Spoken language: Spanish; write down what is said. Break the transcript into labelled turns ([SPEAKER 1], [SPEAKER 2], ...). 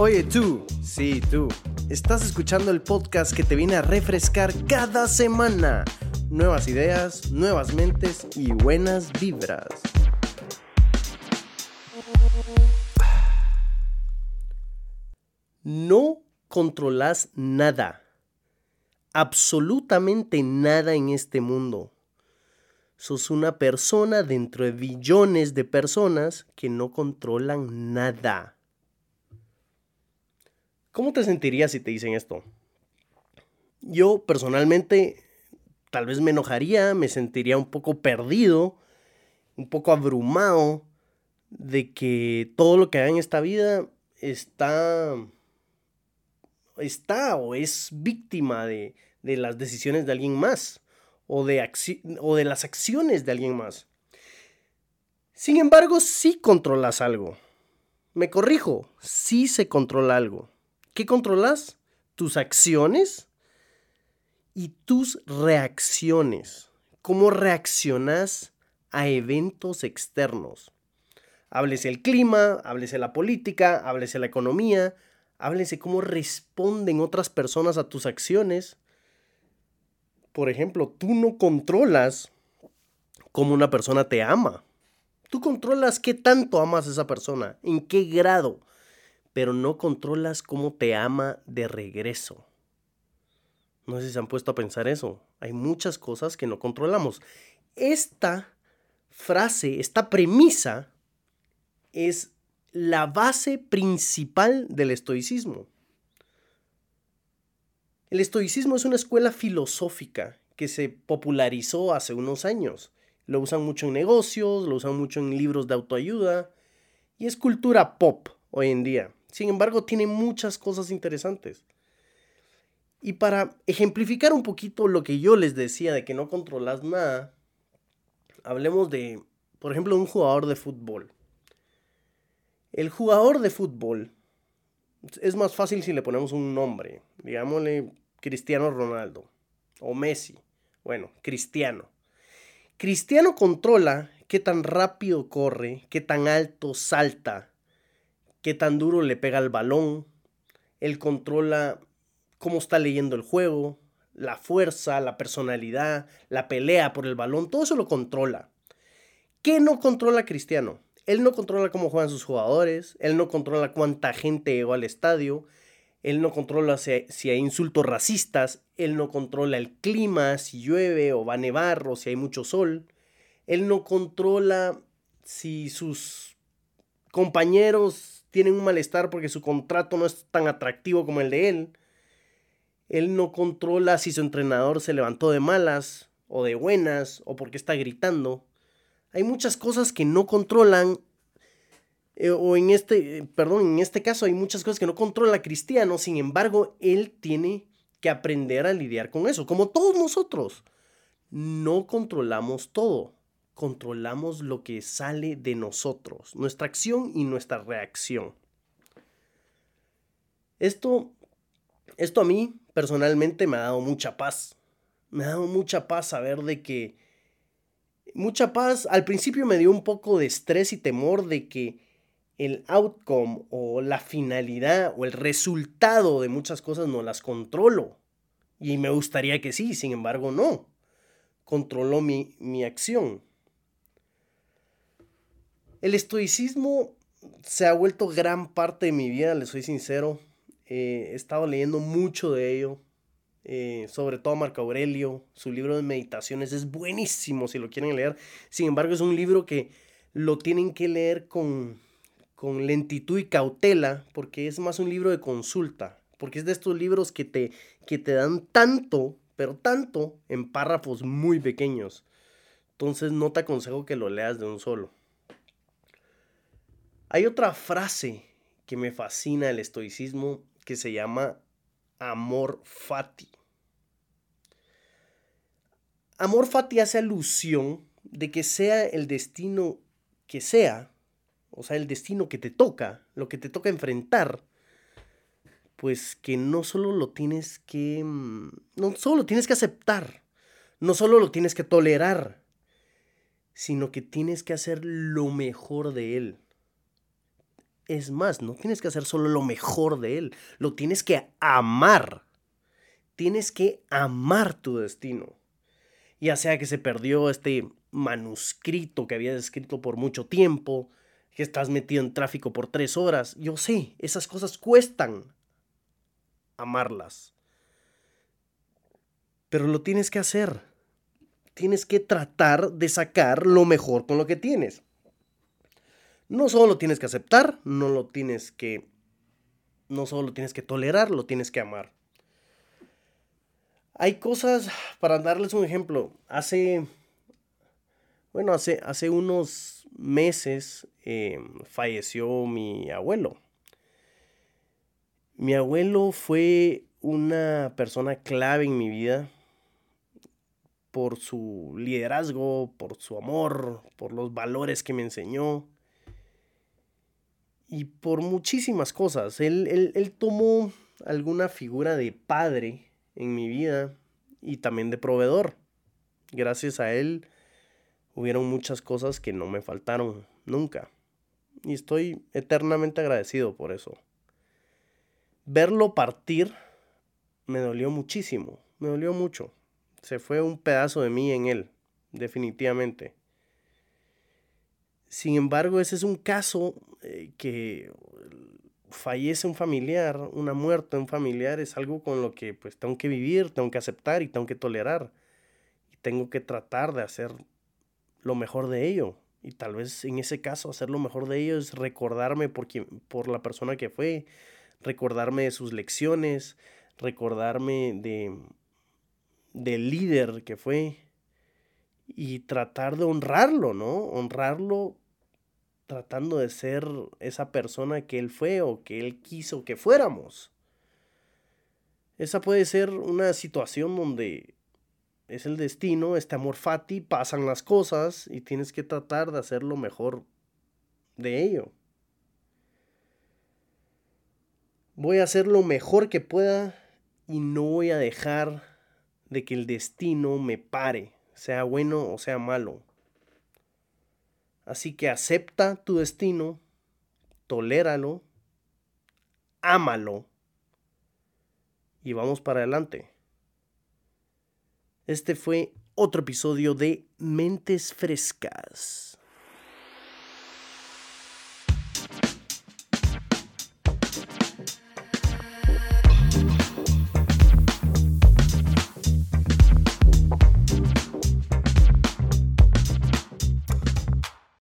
[SPEAKER 1] Oye tú, sí tú, estás escuchando el podcast que te viene a refrescar cada semana. Nuevas ideas, nuevas mentes y buenas vibras. No controlas nada, absolutamente nada en este mundo. Sos una persona dentro de billones de personas que no controlan nada. ¿Cómo te sentirías si te dicen esto? Yo personalmente tal vez me enojaría, me sentiría un poco perdido, un poco abrumado de que todo lo que haga en esta vida está está o es víctima de, de las decisiones de alguien más o de, o de las acciones de alguien más. Sin embargo, sí controlas algo. Me corrijo, sí se controla algo. ¿Qué controlas? Tus acciones y tus reacciones. ¿Cómo reaccionas a eventos externos? Háblese el clima, háblese la política, háblese la economía, háblese cómo responden otras personas a tus acciones. Por ejemplo, tú no controlas cómo una persona te ama. Tú controlas qué tanto amas a esa persona, en qué grado pero no controlas cómo te ama de regreso. No sé si se han puesto a pensar eso. Hay muchas cosas que no controlamos. Esta frase, esta premisa, es la base principal del estoicismo. El estoicismo es una escuela filosófica que se popularizó hace unos años. Lo usan mucho en negocios, lo usan mucho en libros de autoayuda y es cultura pop hoy en día. Sin embargo, tiene muchas cosas interesantes. Y para ejemplificar un poquito lo que yo les decía de que no controlas nada, hablemos de, por ejemplo, un jugador de fútbol. El jugador de fútbol es más fácil si le ponemos un nombre, digámosle Cristiano Ronaldo o Messi. Bueno, Cristiano. Cristiano controla qué tan rápido corre, qué tan alto salta, qué tan duro le pega el balón, él controla cómo está leyendo el juego, la fuerza, la personalidad, la pelea por el balón, todo eso lo controla. ¿Qué no controla Cristiano? Él no controla cómo juegan sus jugadores, él no controla cuánta gente llegó al estadio, él no controla si, hay insultos racistas, él no controla el clima, si llueve o va a nevar o si hay mucho sol, él no controla si sus compañeros tienen un malestar porque su contrato no es tan atractivo como el de él. Él no controla si su entrenador se levantó de malas o de buenas o porque está gritando. Hay muchas cosas que no controlan eh, o en este, perdón, en este caso hay muchas cosas que no controla Cristiano, sin embargo, él tiene que aprender a lidiar con eso, como todos nosotros. No controlamos todo controlamos lo que sale de nosotros, nuestra acción y nuestra reacción. Esto, esto a mí personalmente me ha dado mucha paz. Me ha dado mucha paz saber de que... Mucha paz, al principio me dio un poco de estrés y temor de que el outcome o la finalidad o el resultado de muchas cosas no las controlo. Y me gustaría que sí, sin embargo no. Controlo mi, mi acción. El estoicismo se ha vuelto gran parte de mi vida, le soy sincero. Eh, he estado leyendo mucho de ello, eh, sobre todo Marco Aurelio. Su libro de meditaciones es buenísimo si lo quieren leer. Sin embargo, es un libro que lo tienen que leer con, con lentitud y cautela, porque es más un libro de consulta. Porque es de estos libros que te, que te dan tanto, pero tanto, en párrafos muy pequeños. Entonces no te aconsejo que lo leas de un solo. Hay otra frase que me fascina el estoicismo que se llama amor fati. Amor fati hace alusión de que sea el destino que sea, o sea, el destino que te toca, lo que te toca enfrentar, pues que no solo lo tienes que, mm, no solo lo tienes que aceptar, no solo lo tienes que tolerar, sino que tienes que hacer lo mejor de él Es más, no tienes que hacer solo lo mejor de él, lo tienes que amar. Tienes que amar tu destino. Ya sea que se perdió este manuscrito que habías escrito por mucho tiempo, que estás metido en tráfico por tres horas. Yo sé, esas cosas cuestan amarlas. Pero lo tienes que hacer. Tienes que tratar de sacar lo mejor con lo que tienes. No solo lo tienes que aceptar, no lo tienes que. No solo lo tienes que tolerar, lo tienes que amar. Hay cosas, para darles un ejemplo, hace. Bueno, hace, hace unos meses eh, falleció mi abuelo. Mi abuelo fue una persona clave en mi vida por su liderazgo, por su amor, por los valores que me enseñó y por muchísimas cosas. Él, él, tomó alguna figura de padre en mi vida y también de proveedor. Gracias a él hubieron muchas cosas que no me faltaron nunca. Y estoy eternamente agradecido por eso. Verlo partir me dolió muchísimo, me dolió mucho. Se fue un pedazo de mí en él, definitivamente. Sin embargo, ese es un caso que fallece un familiar, una muerte de un familiar es algo con lo que pues tengo que vivir, tengo que aceptar y tengo que tolerar. Y tengo que tratar de hacer lo mejor de ello. Y tal vez en ese caso hacer lo mejor de ello es recordarme por, por la persona que fue, recordarme de sus lecciones, recordarme de, del líder que fue y tratar de honrarlo, ¿no? Honrarlo tratando de ser esa persona que él fue o que él quiso que fuéramos. Esa puede ser una situación donde es el destino, este amor fati, pasan las cosas y tienes que tratar de hacer lo mejor de ello. Voy a hacer lo mejor que pueda y no voy a dejar de que el destino me pare, sea bueno o sea malo. Así que acepta tu destino, toléralo, ámalo y vamos para adelante. Este fue otro episodio de Mentes Frescas.